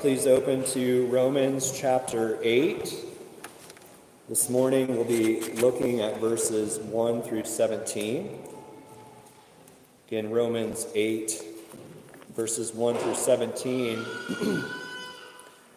Please open to Romans chapter 8. This morning we'll be looking at verses 1 through 17. Again, Romans 8, verses 1 through 17. uh,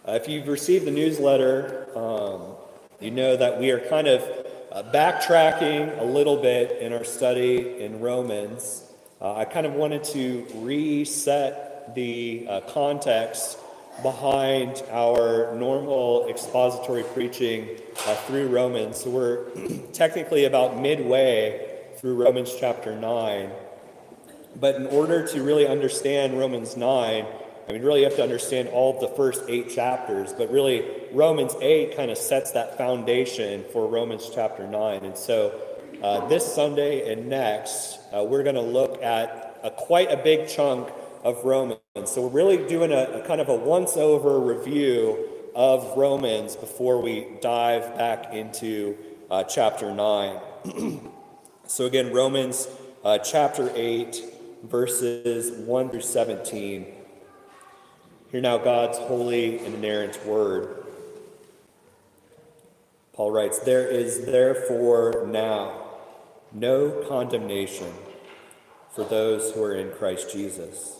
if you've received the newsletter, um, you know that we are kind of uh, backtracking a little bit in our study in Romans. Uh, I kind of wanted to reset the uh, context behind our normal expository preaching uh, through Romans. So we're technically about midway through Romans chapter 9. But in order to really understand Romans 9, I mean, really, you have to understand all of the first eight chapters, but really, Romans 8 kind of sets that foundation for Romans chapter 9. And so, uh, this Sunday and next, uh, we're going to look at a, quite a big chunk of Romans. So we're really doing a, a kind of a once over review of Romans before we dive back into uh, chapter 9. so again, Romans uh, chapter 8, verses 1 through 17. Hear now God's holy and inerrant word. Paul writes, There is therefore now no condemnation for those who are in Christ Jesus.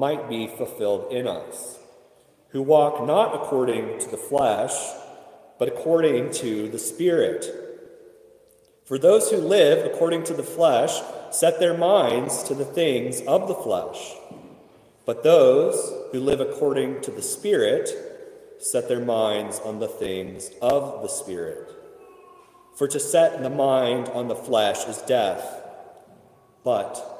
might be fulfilled in us, who walk not according to the flesh, but according to the Spirit. For those who live according to the flesh set their minds to the things of the flesh, but those who live according to the Spirit set their minds on the things of the Spirit. For to set the mind on the flesh is death, but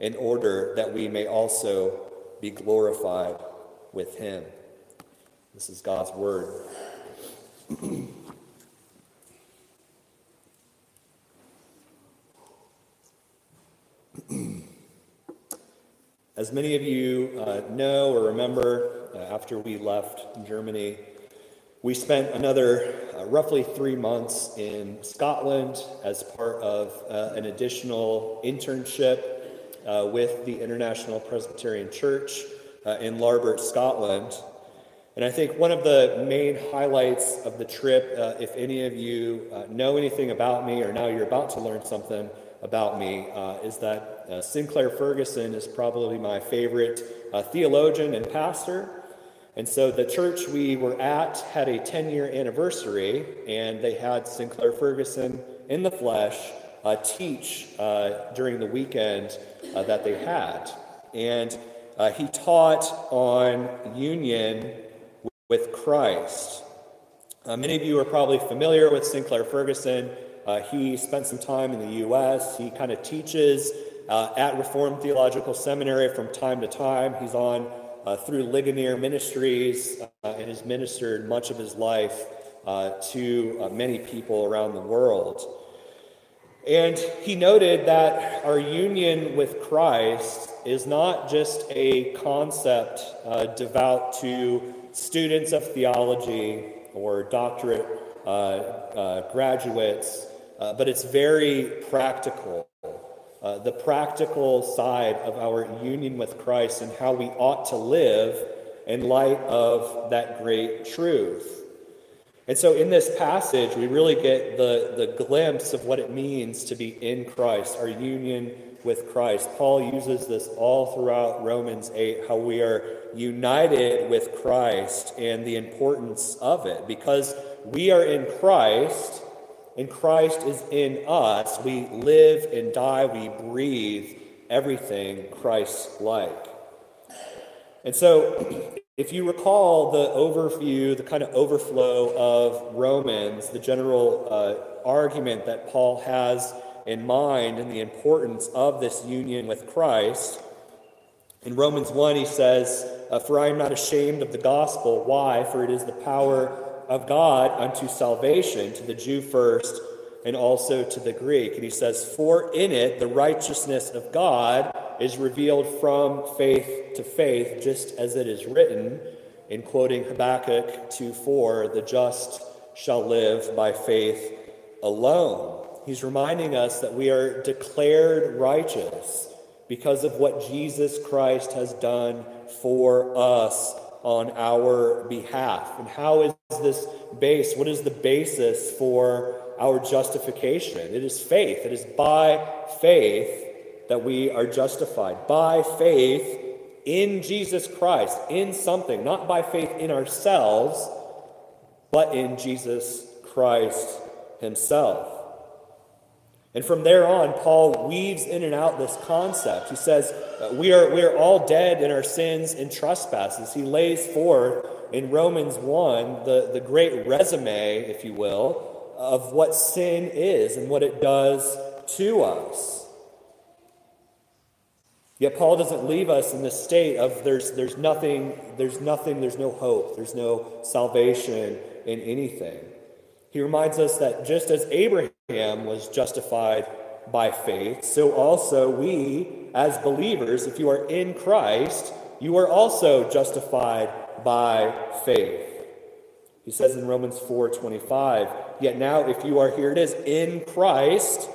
in order that we may also be glorified with him. This is God's word. As many of you uh, know or remember, uh, after we left Germany, we spent another uh, roughly three months in Scotland as part of uh, an additional internship uh, with the International Presbyterian Church uh, in Larbert, Scotland. And I think one of the main highlights of the trip, uh, if any of you uh, know anything about me or now you're about to learn something about me, uh, is that uh, Sinclair Ferguson is probably my favorite theologian and pastor. And so the church we were at had a 10 year anniversary, and they had Sinclair Ferguson in the flesh teach during the weekend that they had. And he taught on union with Christ. Uh, many of you are probably familiar with Sinclair Ferguson. Uh, he spent some time in the U.S. He kind of teaches uh, at Reformed Theological Seminary from time to time. He's on uh, through Ligonier Ministries uh, and has ministered much of his life uh, to many people around the world. And he noted that our union with Christ is not just a concept devout to students of theology or doctorate uh, uh, graduates, uh, but it's very practical. Uh, the practical side of our union with Christ and how we ought to live in light of that great truth. And so, in this passage, we really get the, the glimpse of what it means to be in Christ, our union with Christ. Paul uses this all throughout Romans 8, how we are united with Christ and the importance of it. Because we are in Christ and Christ is in us, we live and die, we breathe everything Christ like. And so, if you recall the overview, the kind of overflow of Romans, the general uh, argument that Paul has in mind and the importance of this union with Christ. In Romans 1, he says, uh, For I am not ashamed of the gospel. Why? For it is the power of God unto salvation, to the Jew first, and also to the Greek. And he says, For in it the righteousness of God is revealed from faith to faith, just as it is written, in quoting Habakkuk 2 4, the just shall live by faith alone. He's reminding us that we are declared righteous because of what Jesus Christ has done for us on our behalf. And how is this base? What is the basis for our justification? It is faith. It is by faith that we are justified. By faith in Jesus Christ, in something, not by faith in ourselves, but in Jesus Christ Himself. And from there on, Paul weaves in and out this concept. He says, uh, we are, we are all dead in our sins and trespasses. He lays forth in Romans 1 the, the great resume, if you will, of what sin is and what it does to us. Yet Paul doesn't leave us in this state of there's, there's nothing, there's nothing, there's no hope, there's no salvation in anything. He reminds us that just as Abraham was justified by faith, so also we, as believers, if you are in Christ, you are also justified by faith. He says in Romans 4:25, "Yet now if you are here it is in Christ,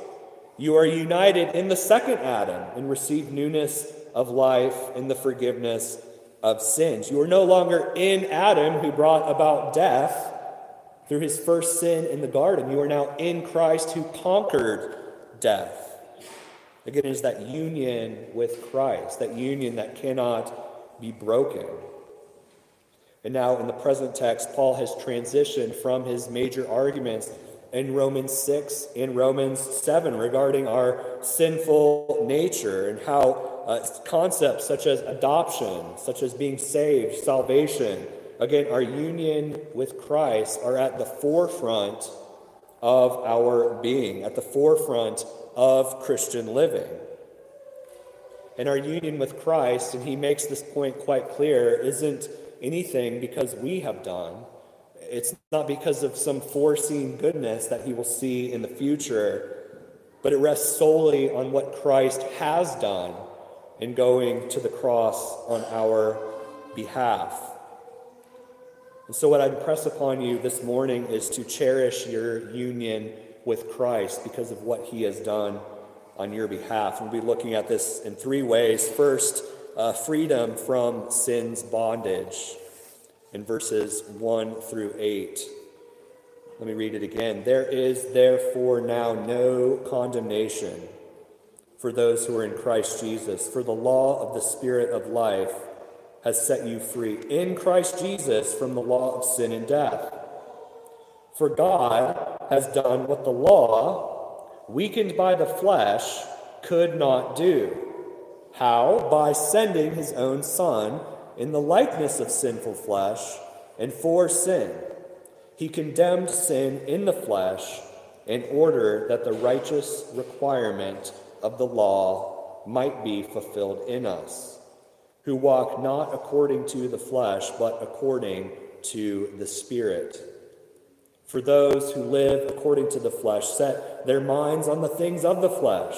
you are united in the second Adam and receive newness of life in the forgiveness of sins. You are no longer in Adam who brought about death, through his first sin in the garden. You are now in Christ who conquered death. Again, it is that union with Christ, that union that cannot be broken. And now, in the present text, Paul has transitioned from his major arguments in Romans 6 in Romans 7 regarding our sinful nature and how uh, concepts such as adoption, such as being saved, salvation, Again, our union with Christ are at the forefront of our being, at the forefront of Christian living. And our union with Christ, and he makes this point quite clear, isn't anything because we have done. It's not because of some foreseen goodness that he will see in the future, but it rests solely on what Christ has done in going to the cross on our behalf. And so, what I'd press upon you this morning is to cherish your union with Christ because of what he has done on your behalf. We'll be looking at this in three ways. First, uh, freedom from sin's bondage. In verses 1 through 8. Let me read it again. There is therefore now no condemnation for those who are in Christ Jesus, for the law of the Spirit of life has set you free in Christ Jesus from the law of sin and death. For God has done what the law, weakened by the flesh, could not do. How? By sending his own Son in the likeness of sinful flesh and for sin. He condemned sin in the flesh in order that the righteous requirement of the law might be fulfilled in us, who walk not according to the flesh, but according to the Spirit. For those who live according to the flesh set their minds on the things of the flesh,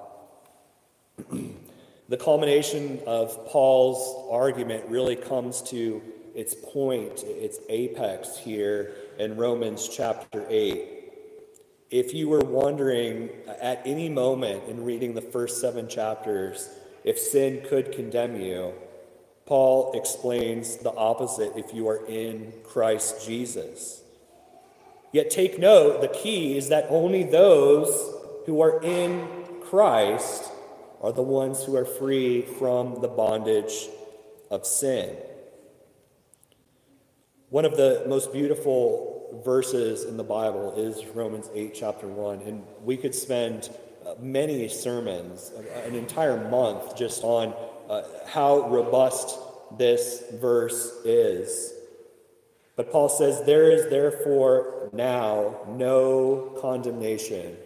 The culmination of Paul's argument really comes to its point, its apex here in Romans chapter 8. If you were wondering at any moment in reading the first seven chapters if sin could condemn you, Paul explains the opposite if you are in Christ Jesus. Yet take note, the key is that only those who are in Christ are the ones who are free from the bondage of sin. One of the most beautiful verses in the Bible is Romans 8, chapter 1. And we could spend uh, many sermons, uh, an entire month, just on uh, how robust this verse is. But Paul says, There is therefore now no condemnation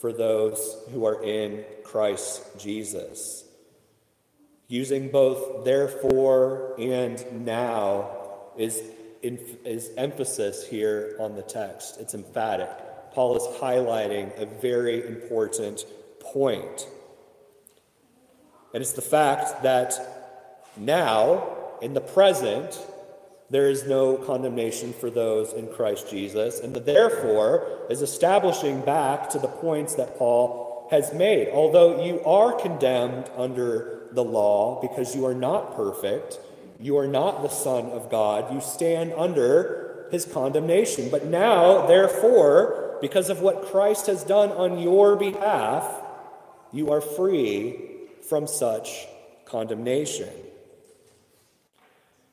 for those who are in Christ Jesus. Using both therefore and now is, is emphasis here on the text. It's emphatic. Paul is highlighting a very important point. And it's the fact that now, in the present, there is no condemnation for those in Christ Jesus. And the therefore is establishing back to the points that Paul has made. Although you are condemned under the law because you are not perfect, you are not the Son of God, you stand under his condemnation. But now, therefore, because of what Christ has done on your behalf, you are free from such condemnation.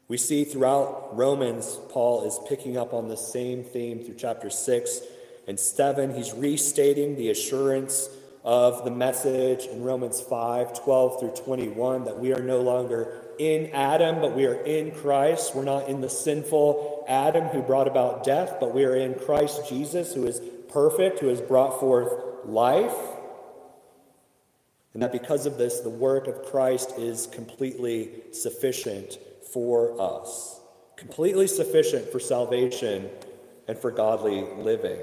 We see throughout Romans, Paul is picking up on the same theme through chapter 6 and 7. He's restating the assurance of the message in Romans 5 12 through 21 that we are no longer in Adam, but we are in Christ. We're not in the sinful Adam who brought about death, but we are in Christ Jesus who is perfect, who has brought forth life. And that because of this, the work of Christ is completely sufficient for us, completely sufficient for salvation and for godly living.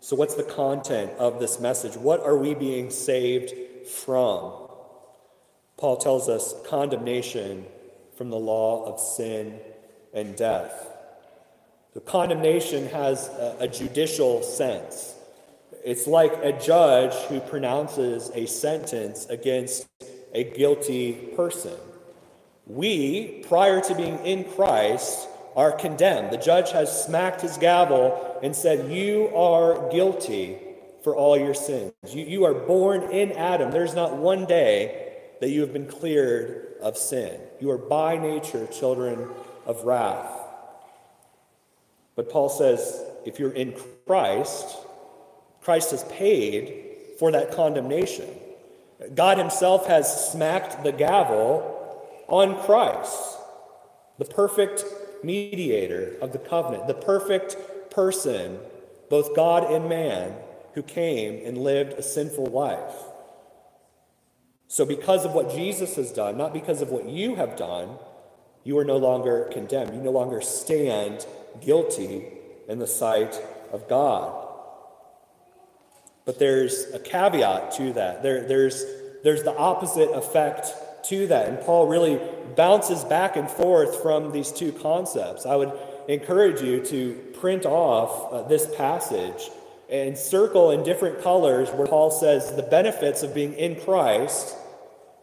So, what's the content of this message? What are we being saved from? Paul tells us condemnation from the law of sin and death. The condemnation has a, judicial sense. It's like a judge who pronounces a sentence against a guilty person. We, prior to being in Christ, are condemned. The judge has smacked his gavel and said, You are guilty for all your sins. You, you are born in Adam. There's not one day that you have been cleared of sin. You are by nature children of wrath. But Paul says, if you're in Christ, Christ has paid for that condemnation. God Himself has smacked the gavel on Christ, the perfect mediator of the covenant, the perfect person, both God and man, who came and lived a sinful life. So, because of what Jesus has done, not because of what you have done, you are no longer condemned. You no longer stand guilty in the sight of God. But there's a caveat to that. There, there's, there's the opposite effect to that. And Paul really bounces back and forth from these two concepts. I would encourage you to print off uh, this passage and circle in different colors where Paul says the benefits of being in Christ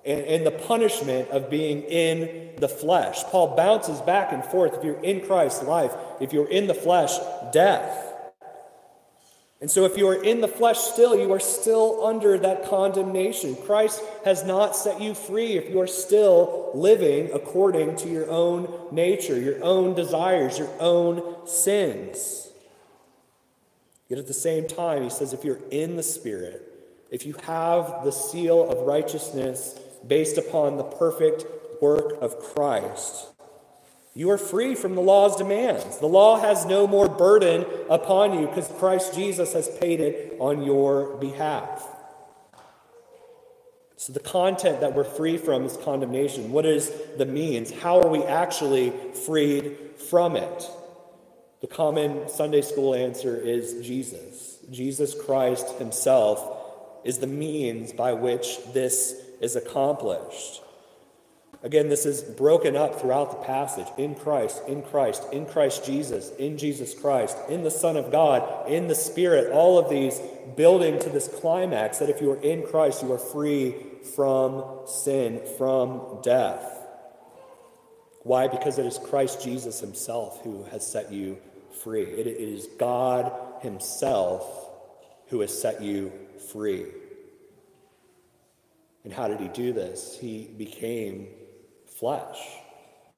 and, and, the punishment of being in the flesh. Paul bounces back and forth. If you're in Christ's life, if you're in the flesh, death. And so, if you are in the flesh still, you are still under that condemnation. Christ has not set you free if you are still living according to your own nature, your own desires, your own sins. Yet at the same time, he says, if you're in the Spirit, if you have the seal of righteousness based upon the perfect work of Christ, you are free from the law's demands. The law has no more burden upon you because Christ Jesus has paid it on your behalf. So, the content that we're free from is condemnation. What is the means? How are we actually freed from it? The common Sunday school answer is Jesus. Jesus Christ Himself is the means by which this is accomplished. Again, this is broken up throughout the passage in Christ, in Christ, in Christ Jesus, in Jesus Christ, in the Son of God, in the Spirit. All of these building to this climax that if you are in Christ, you are free from sin, from death. Why? Because it is Christ Jesus Himself who has set you free. it is God Himself who has set you free. And how did He do this? He became flesh.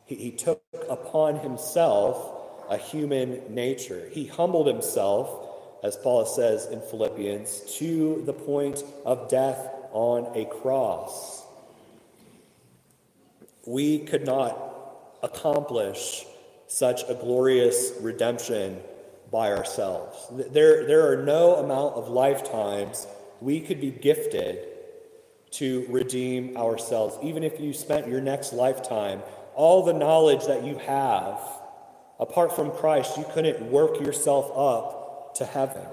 He, he took upon himself a human nature. He humbled himself, as Paul says in Philippians, to the point of death on a cross. We could not accomplish such a glorious redemption by ourselves. There, there are no amount of lifetimes we could be gifted to redeem ourselves. Even if you spent your next lifetime, all the knowledge that you have, apart from Christ, you couldn't work yourself up to heaven.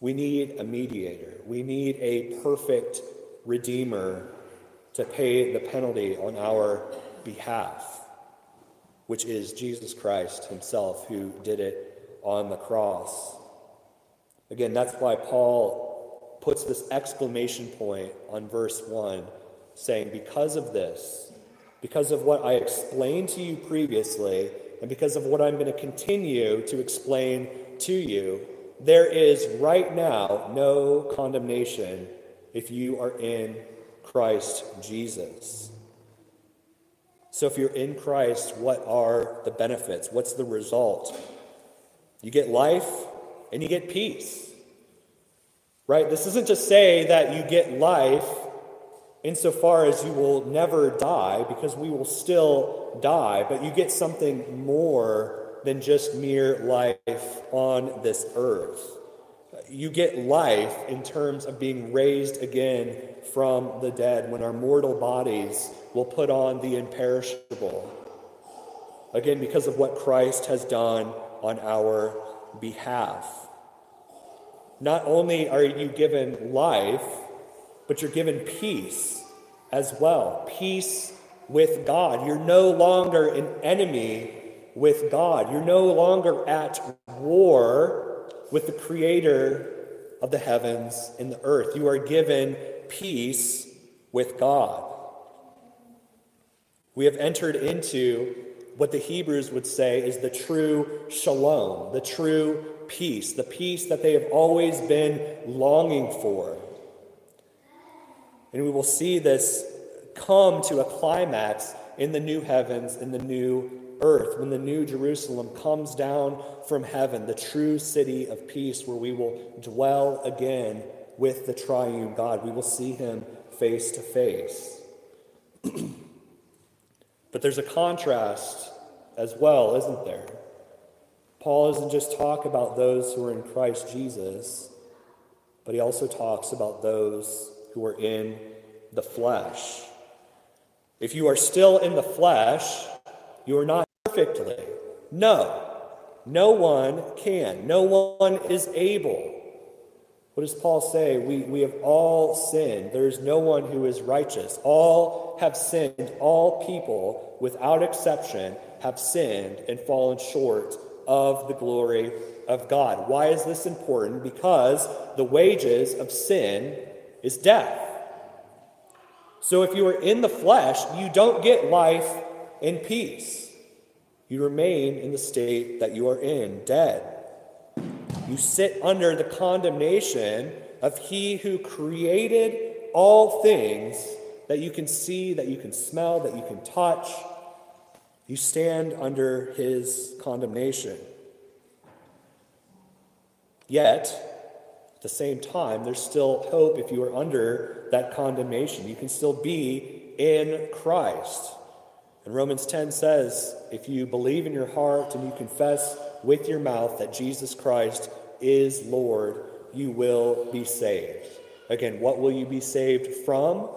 We need a mediator. We need a perfect redeemer to pay the penalty on our behalf, which is Jesus Christ himself who did it on the cross. Again, that's why Paul puts this exclamation point on verse 1, saying, Because of this, because of what I explained to you previously, and because of what I'm going to continue to explain to you, there is right now no condemnation if you are in Christ Jesus. So, if you're in Christ, what are the benefits? What's the result? You get life and you get peace. Right? This isn't to say that you get life insofar as you will never die, because we will still die, but you get something more than just mere life on this earth. You get life in terms of being raised again from the dead when our mortal bodies will put on the imperishable. Again, because of what Christ has done on our behalf. Not only are you given life, but you're given peace as well. Peace with God. You're no longer an enemy with God. You're no longer at war with the creator of the heavens and the earth. You are given peace with God. We have entered into what the Hebrews would say is the true shalom, the true peace, the peace that they have always been longing for. And we will see this come to a climax in the new heavens, in the new earth, when the new Jerusalem comes down from heaven, the true city of peace, where we will dwell again with the triune God. We will see him face to face. But there's a contrast as well, isn't there? Paul doesn't just talk about those who are in Christ Jesus, but he also talks about those who are in the flesh. If you are still in the flesh, you are not perfectly. No, no one can. No one is able. What does Paul say? We, we have all sinned. There is no one who is righteous. All have sinned. All people, without exception, have sinned and fallen short of the glory of God. Why is this important? Because the wages of sin is death. So if you are in the flesh, you don't get life and peace. You remain in the state that you are in, dead. You sit under the condemnation of He who created all things that you can see, that you can smell, that you can touch. You stand under His condemnation. Yet, at the same time, there's still hope if you are under that condemnation. You can still be in Christ. And Romans 10 says, if you believe in your heart and you confess with your mouth that Jesus Christ is Lord, you will be saved. Again, what will you be saved from?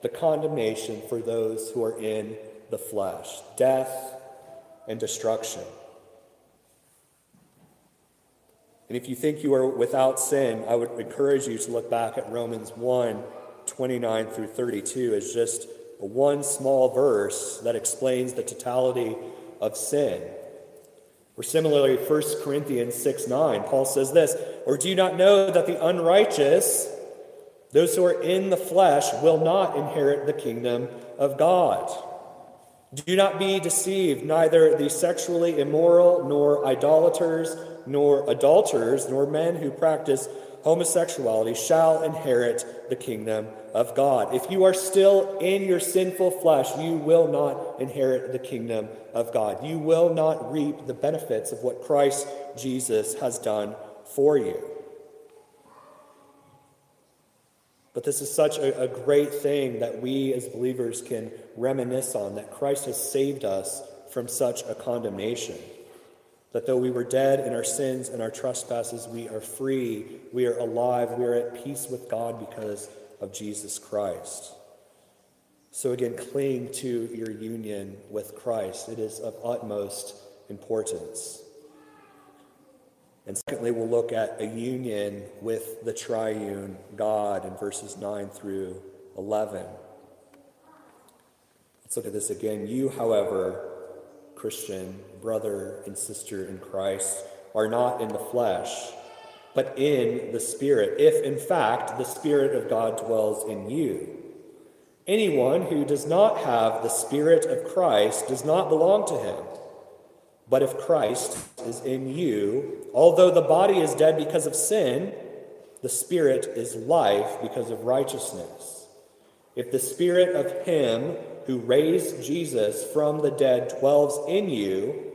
The condemnation for those who are in the flesh, death and destruction. And if you think you are without sin, I would encourage you to look back at Romans 1 29 through 32 as just one small verse that explains the totality of sin. Or similarly, 1 Corinthians 6 9, Paul says this Or do you not know that the unrighteous, those who are in the flesh, will not inherit the kingdom of God? Do not be deceived, neither the sexually immoral, nor idolaters, nor adulterers, nor men who practice homosexuality shall inherit the kingdom of God. If you are still in your sinful flesh, you will not inherit the kingdom of God. You will not reap the benefits of what Christ Jesus has done for you. But this is such a, a, great thing that we as believers can reminisce on that Christ has saved us from such a condemnation. That though we were dead in our sins and our trespasses, we are free, we are alive, we are at peace with God because of Jesus Christ. So, again, cling to your union with Christ. It is of utmost importance. And secondly, we'll look at a union with the triune God in verses 9 through 11. Let's look at this again. You, however, Christian, brother and sister in Christ, are not in the flesh, but in the Spirit, if in fact the Spirit of God dwells in you. Anyone who does not have the Spirit of Christ does not belong to him. But if Christ is in you, although the body is dead because of sin, the Spirit is life because of righteousness. If the Spirit of Him who raised Jesus from the dead dwells in you,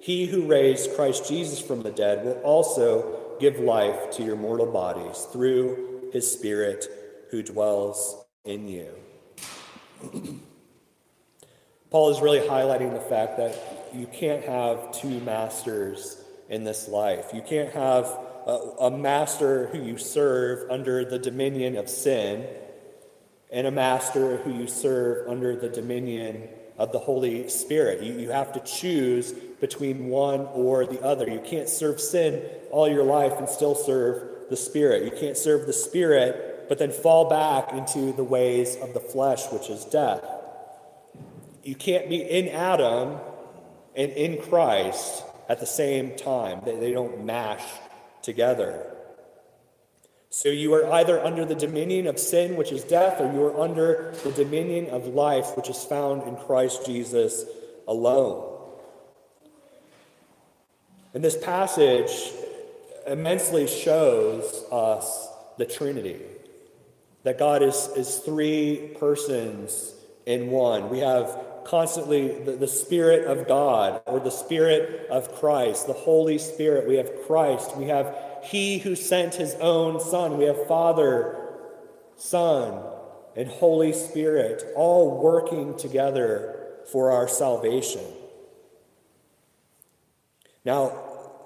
he who raised Christ Jesus from the dead will also give life to your mortal bodies through his Spirit who dwells in you. Paul is really highlighting the fact that you can't have two masters in this life. You can't have a, a, master who you serve under the dominion of sin and a master who you serve under the dominion of the Holy Spirit. You, you have to choose between one or the other. You can't serve sin all your life and still serve the Spirit. You can't serve the Spirit but then fall back into the ways of the flesh, which is death. You can't be in Adam and in Christ at the same time, they, they don't mash together. So you are either under the dominion of sin, which is death, or you are under the dominion of life, which is found in Christ Jesus alone. And this passage immensely shows us the Trinity that God is, is three persons in one. We have constantly the, the Spirit of God or the Spirit of Christ, the Holy Spirit. We have Christ. We have He who sent His own Son. We have Father, Son, and Holy Spirit all working together for our salvation. Now,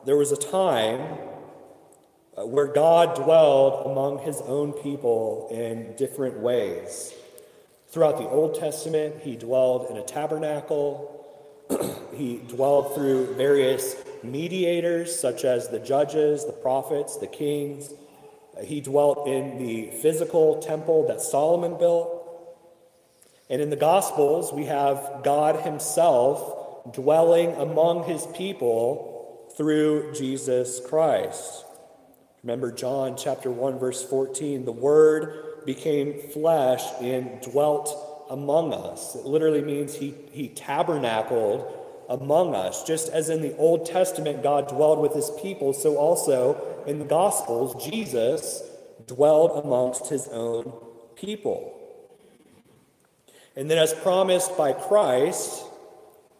there was a time uh, where God dwelled among his own people in different ways Throughout the Old Testament, he dwelled in a tabernacle. he dwelled through various mediators, such as the judges, the prophets, the kings. He dwelt in the physical temple that Solomon built. And in the Gospels, we have God Himself dwelling among His people through Jesus Christ. Remember John chapter 1, verse 14 the Word became flesh and dwelt among us. It literally means He, he tabernacled among us. Just as in the Old Testament, God dwelled with his people, so also in the Gospels, Jesus dwelled amongst his own people. And then, as promised by Christ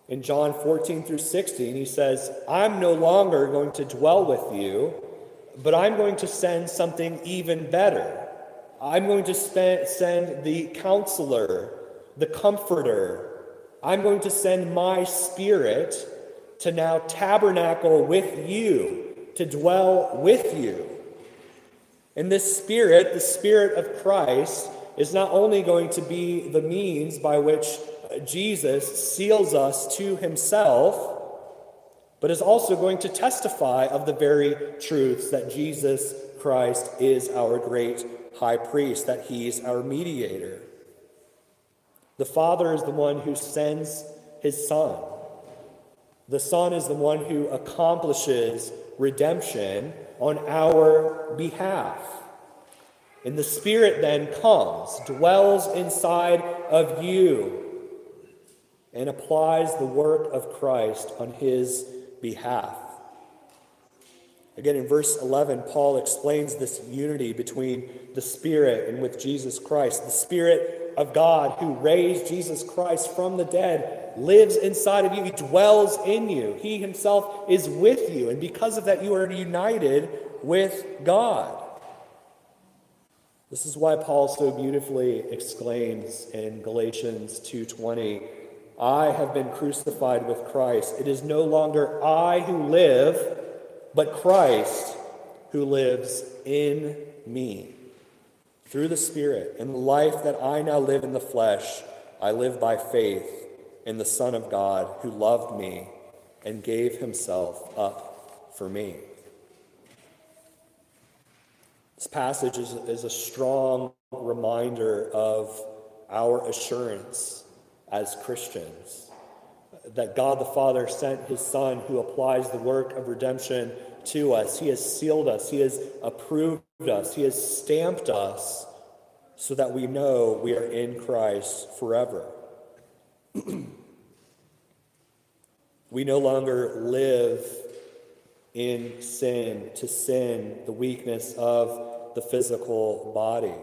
in John 14 through 16, he says, I'm no longer going to dwell with you, but I'm going to send something even better. I'm going to send the counselor, the comforter, I'm going to send my spirit to now tabernacle with you, to dwell with you. And this spirit, the spirit of Christ, is not only going to be the means by which uh, Jesus seals us to himself, but is also going to testify of the very truths that Jesus Christ is our great high priest, that he's our mediator. The Father is the one who sends his Son. The Son is the one who accomplishes redemption on our behalf. And the Spirit then comes, dwells inside of you, and applies the work of Christ on his behalf. Again, in verse 11, Paul explains this unity between the Spirit and with Jesus Christ. The Spirit of God who raised Jesus Christ from the dead lives inside of you. He dwells in you. He himself is with you. And because of that, you are united with God. This is why Paul so beautifully exclaims in Galatians 2:20, I have been crucified with Christ. It is no longer I who live, but Christ who lives in me. Through the Spirit, in the life that I now live in the flesh, I live by faith in the Son of God who loved me and gave himself up for me. This passage is, is a strong reminder of our assurance as Christians that God the Father sent his Son who applies the work of redemption to us. He has sealed us, He has approved us, He has stamped us so that we know we are in Christ forever. we no longer live in sin to sin, the weakness of the physical body.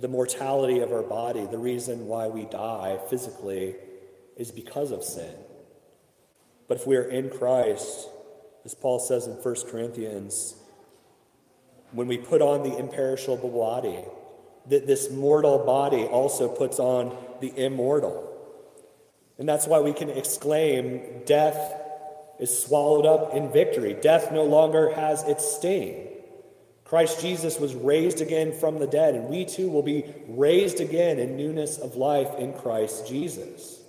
The mortality of our body, the reason why we die physically, is because of sin. But if we are in Christ, as Paul says in 1 Corinthians, when we put on the imperishable body, that this mortal body also puts on the immortal. And that's why we can exclaim, Death is swallowed up in victory. Death no longer has its sting. Christ Jesus was raised again from the dead, and we too will be raised again in newness of life in Christ Jesus.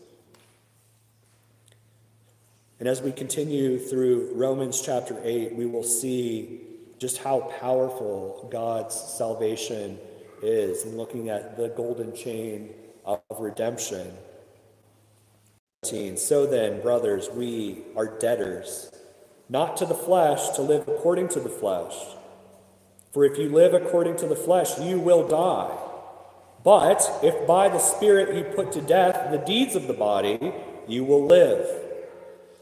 And as we continue through Romans chapter 8, we will see just how powerful God's salvation is and looking at the golden chain of redemption. So then, brothers, we are debtors, not to the flesh, to live according to the flesh. For if you live according to the flesh, you will die. But if by the Spirit you put to death the deeds of the body, you will live.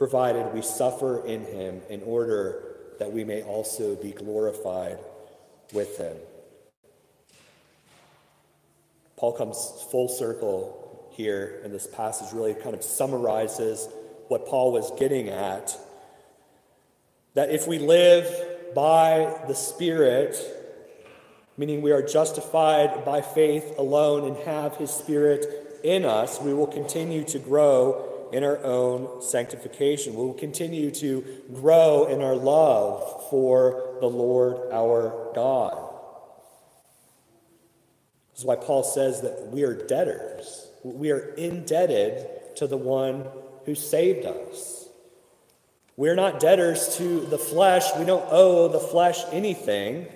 provided we suffer in him in order that we may also be glorified with him. Paul comes full circle here, and this passage really kind of summarizes what Paul was getting at. That if we live by the Spirit, meaning we are justified by faith alone and have His Spirit in us, we will continue to grow in our own sanctification. We will continue to grow in our love for the Lord our God. This is why Paul says that we are debtors. We are indebted to the one who saved us. We're not debtors to the flesh. We don't owe the flesh anything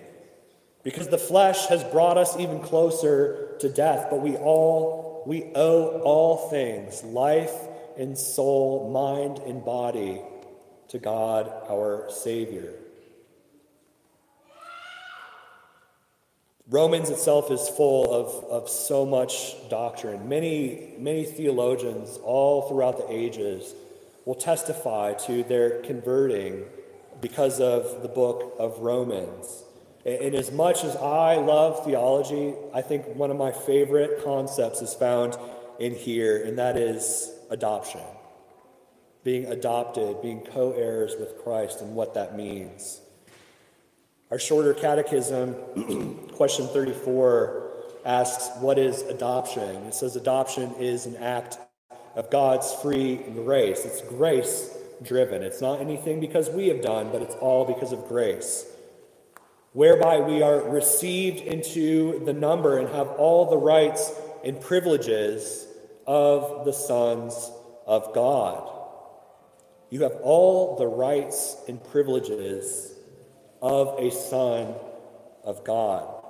because the flesh has brought us even closer to death, but we all we owe all things, life and soul, mind and body to God our Savior. Romans itself is full of, of so much doctrine. Many, many theologians all throughout the ages will testify to their converting because of the book of Romans. And as much as I love theology, I think one of my favorite concepts is found in here, and that is adoption. Being adopted, being co heirs with Christ, and what that means. Our shorter catechism, question 34, asks, What is adoption? It says, Adoption is an act of God's free grace. It's grace driven. It's not anything because we have done, but it's all because of grace. Whereby we are received into the number and have all the rights and privileges of the sons of God. You have all the rights and privileges of a son of God.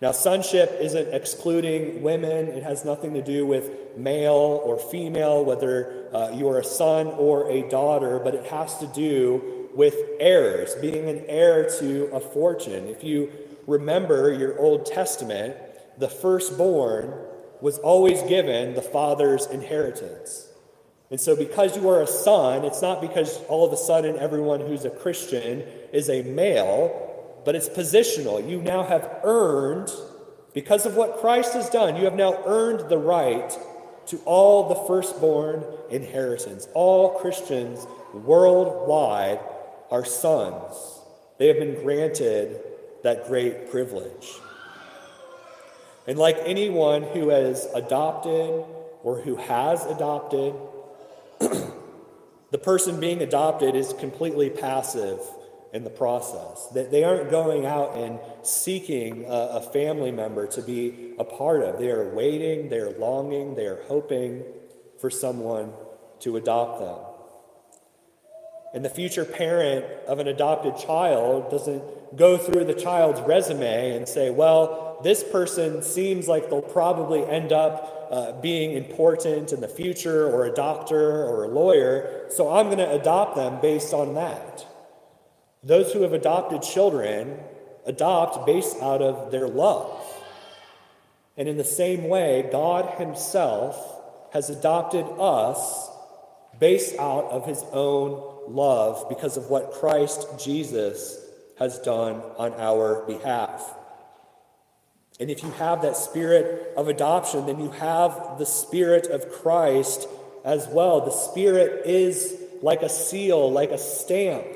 Now, sonship isn't excluding women. It has nothing to do with male or female, whether uh, you are a son or a daughter, but it has to do with heirs, being an heir to a fortune. If you remember your Old Testament, the firstborn was always given the father's inheritance. And so, because you are a son, it's not because all of a sudden everyone who's a Christian is a male, but it's positional. You now have earned, because of what Christ has done, you have now earned the right to all the firstborn inheritance. All Christians worldwide are sons, they have been granted that great privilege. And like anyone who has adopted or who has adopted, the person being adopted is completely passive in the process. That They aren't going out and seeking a family member to be a part of. They are waiting, they are longing, they are hoping for someone to adopt them. And the future parent of an adopted child doesn't go through the child's resume and say, well, this person seems like they'll probably end up uh, being important in the future, or a doctor or a lawyer, so I'm going to adopt them based on that. Those who have adopted children adopt based out of their love. And in the same way, God Himself has adopted us based out of His own love because of what Christ Jesus has done on our behalf. And if you have that spirit of adoption, then you have the spirit of Christ as well. The spirit is like a seal, like a stamp.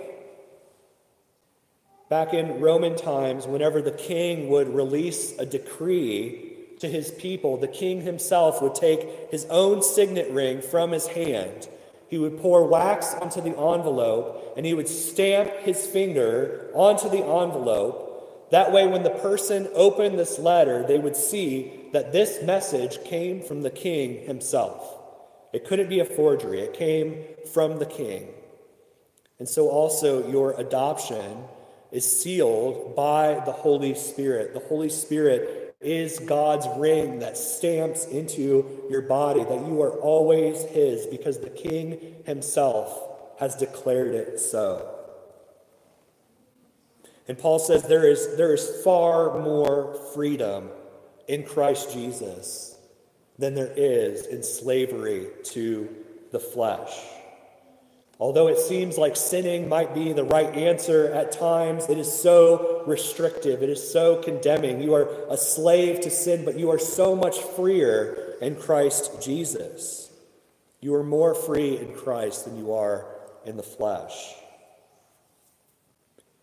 Back in Roman times, whenever the king would release a decree to his people, the king himself would take his own signet ring from his hand. He would pour wax onto the envelope and he would stamp his finger onto the envelope that way, when the person opened this letter, they would see that this message came from the king himself. It couldn't be a forgery, it came from the king. And so, also, your adoption is sealed by the Holy Spirit. The Holy Spirit is God's ring that stamps into your body that you are always His because the King Himself has declared it so. And Paul says there is, there is far more freedom in Christ Jesus than there is in slavery to the flesh. Although it seems like sinning might be the right answer at times, it is so restrictive. It is so condemning. You are a slave to sin, but you are so much freer in Christ Jesus. You are more free in Christ than you are in the flesh.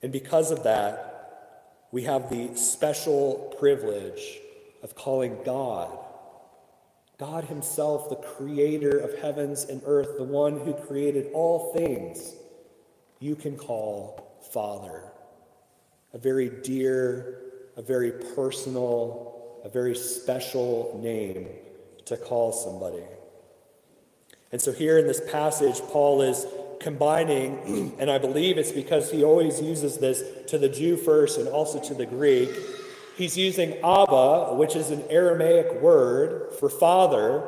And because of that, we have the special privilege of calling God God Himself, the creator of heavens and earth, the one who created all things, you can call Father. A very dear, a very personal, a very special name to call somebody. And so, here in this passage, Paul is combining, and I believe it's because he always uses this to the Jew first and also to the Greek He's using Abba, which is an Aramaic word for father,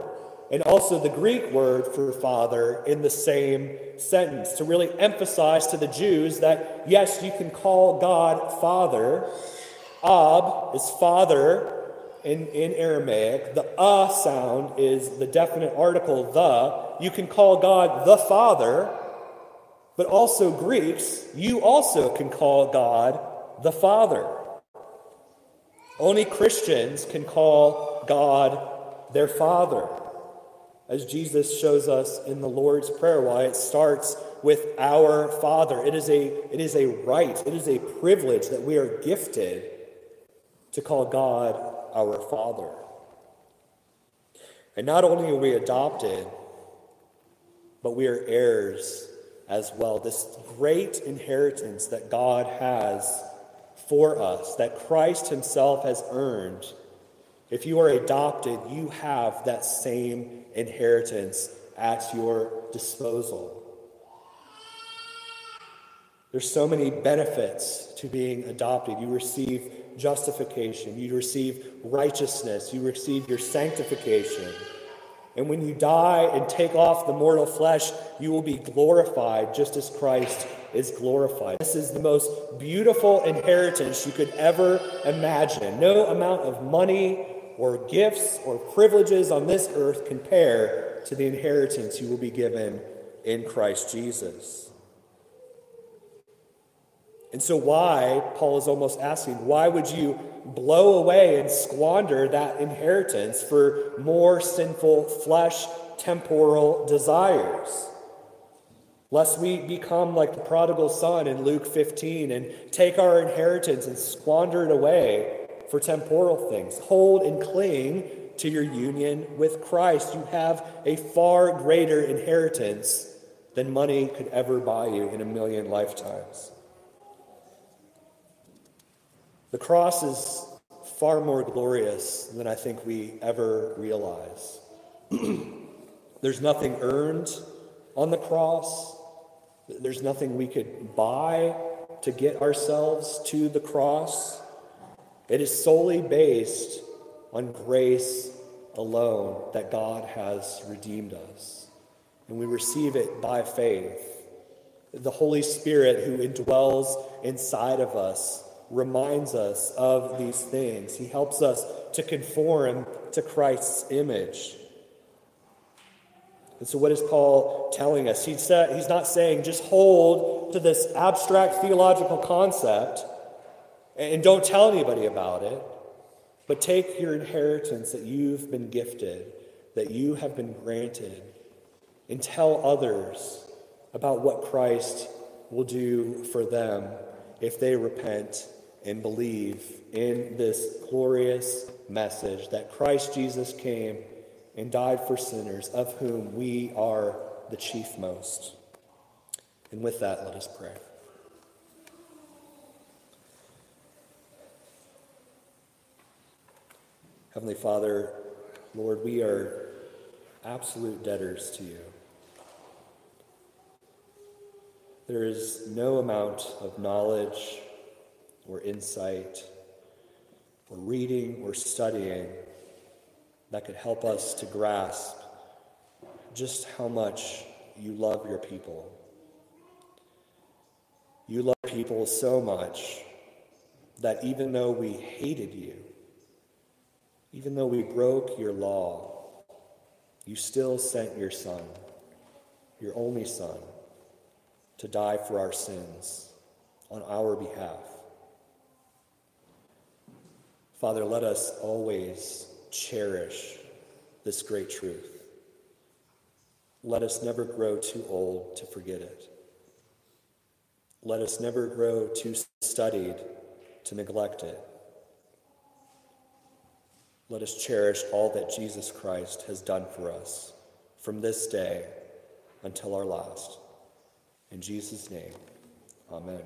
and also the Greek word for father in the same sentence to really emphasize to the Jews that yes, you can call God Father. Ab is father in, in Aramaic. The a sound is the definite article the. You can call God the Father, but also Greeks, you also can call God the Father. Only Christians can call God their Father, as Jesus shows us in the Lord's Prayer, why it starts with our Father. It is a, it is a right, it is a privilege that we are gifted to call God our Father. And not only are we adopted, but we are heirs as well. This great inheritance that God has for us that Christ Himself has earned. If you are adopted, you have that same inheritance at your disposal. There's so many benefits to being adopted. You receive justification, you receive righteousness, you receive your sanctification. And when you die and take off the mortal flesh, you will be glorified just as Christ is glorified. This is the most beautiful inheritance you could ever imagine. No amount of money or gifts or privileges on this earth compare to the inheritance you will be given in Christ Jesus. And so, why, Paul is almost asking, why would you blow away and squander that inheritance for more sinful flesh, temporal desires? lest we become like the prodigal son in Luke 15 and take our inheritance and squander it away for temporal things. Hold and cling to your union with Christ. You have a far greater inheritance than money could ever buy you in a million lifetimes. The cross is far more glorious than I think we ever realize. There's nothing earned on the cross. There's nothing we could buy to get ourselves to the cross. It is solely based on grace alone that God has redeemed us. And we receive it by faith. The Holy Spirit, who indwells inside of us, reminds us of these things. He helps us to conform to Christ's image. And so, what is Paul telling us? He said, he's not saying just hold to this abstract theological concept and don't tell anybody about it, but take your inheritance that you've been gifted, that you have been granted, and tell others about what Christ will do for them if they repent and believe in this glorious message that Christ Jesus came and died for sinners, of whom we are the chiefmost. And with that, let us pray. Heavenly Father, Lord, we are absolute debtors to you. There is no amount of knowledge or insight or reading or studying that could help us to grasp just how much you love your people. You love people so much that even though we hated you, even though we broke your law, you still sent your Son, your only Son, to die for our sins on our behalf. Father, let us always cherish this great truth. Let us never grow too old to forget it. Let us never grow too studied to neglect it. Let us cherish all that Jesus Christ has done for us from this day until our last. In Jesus' name, amen.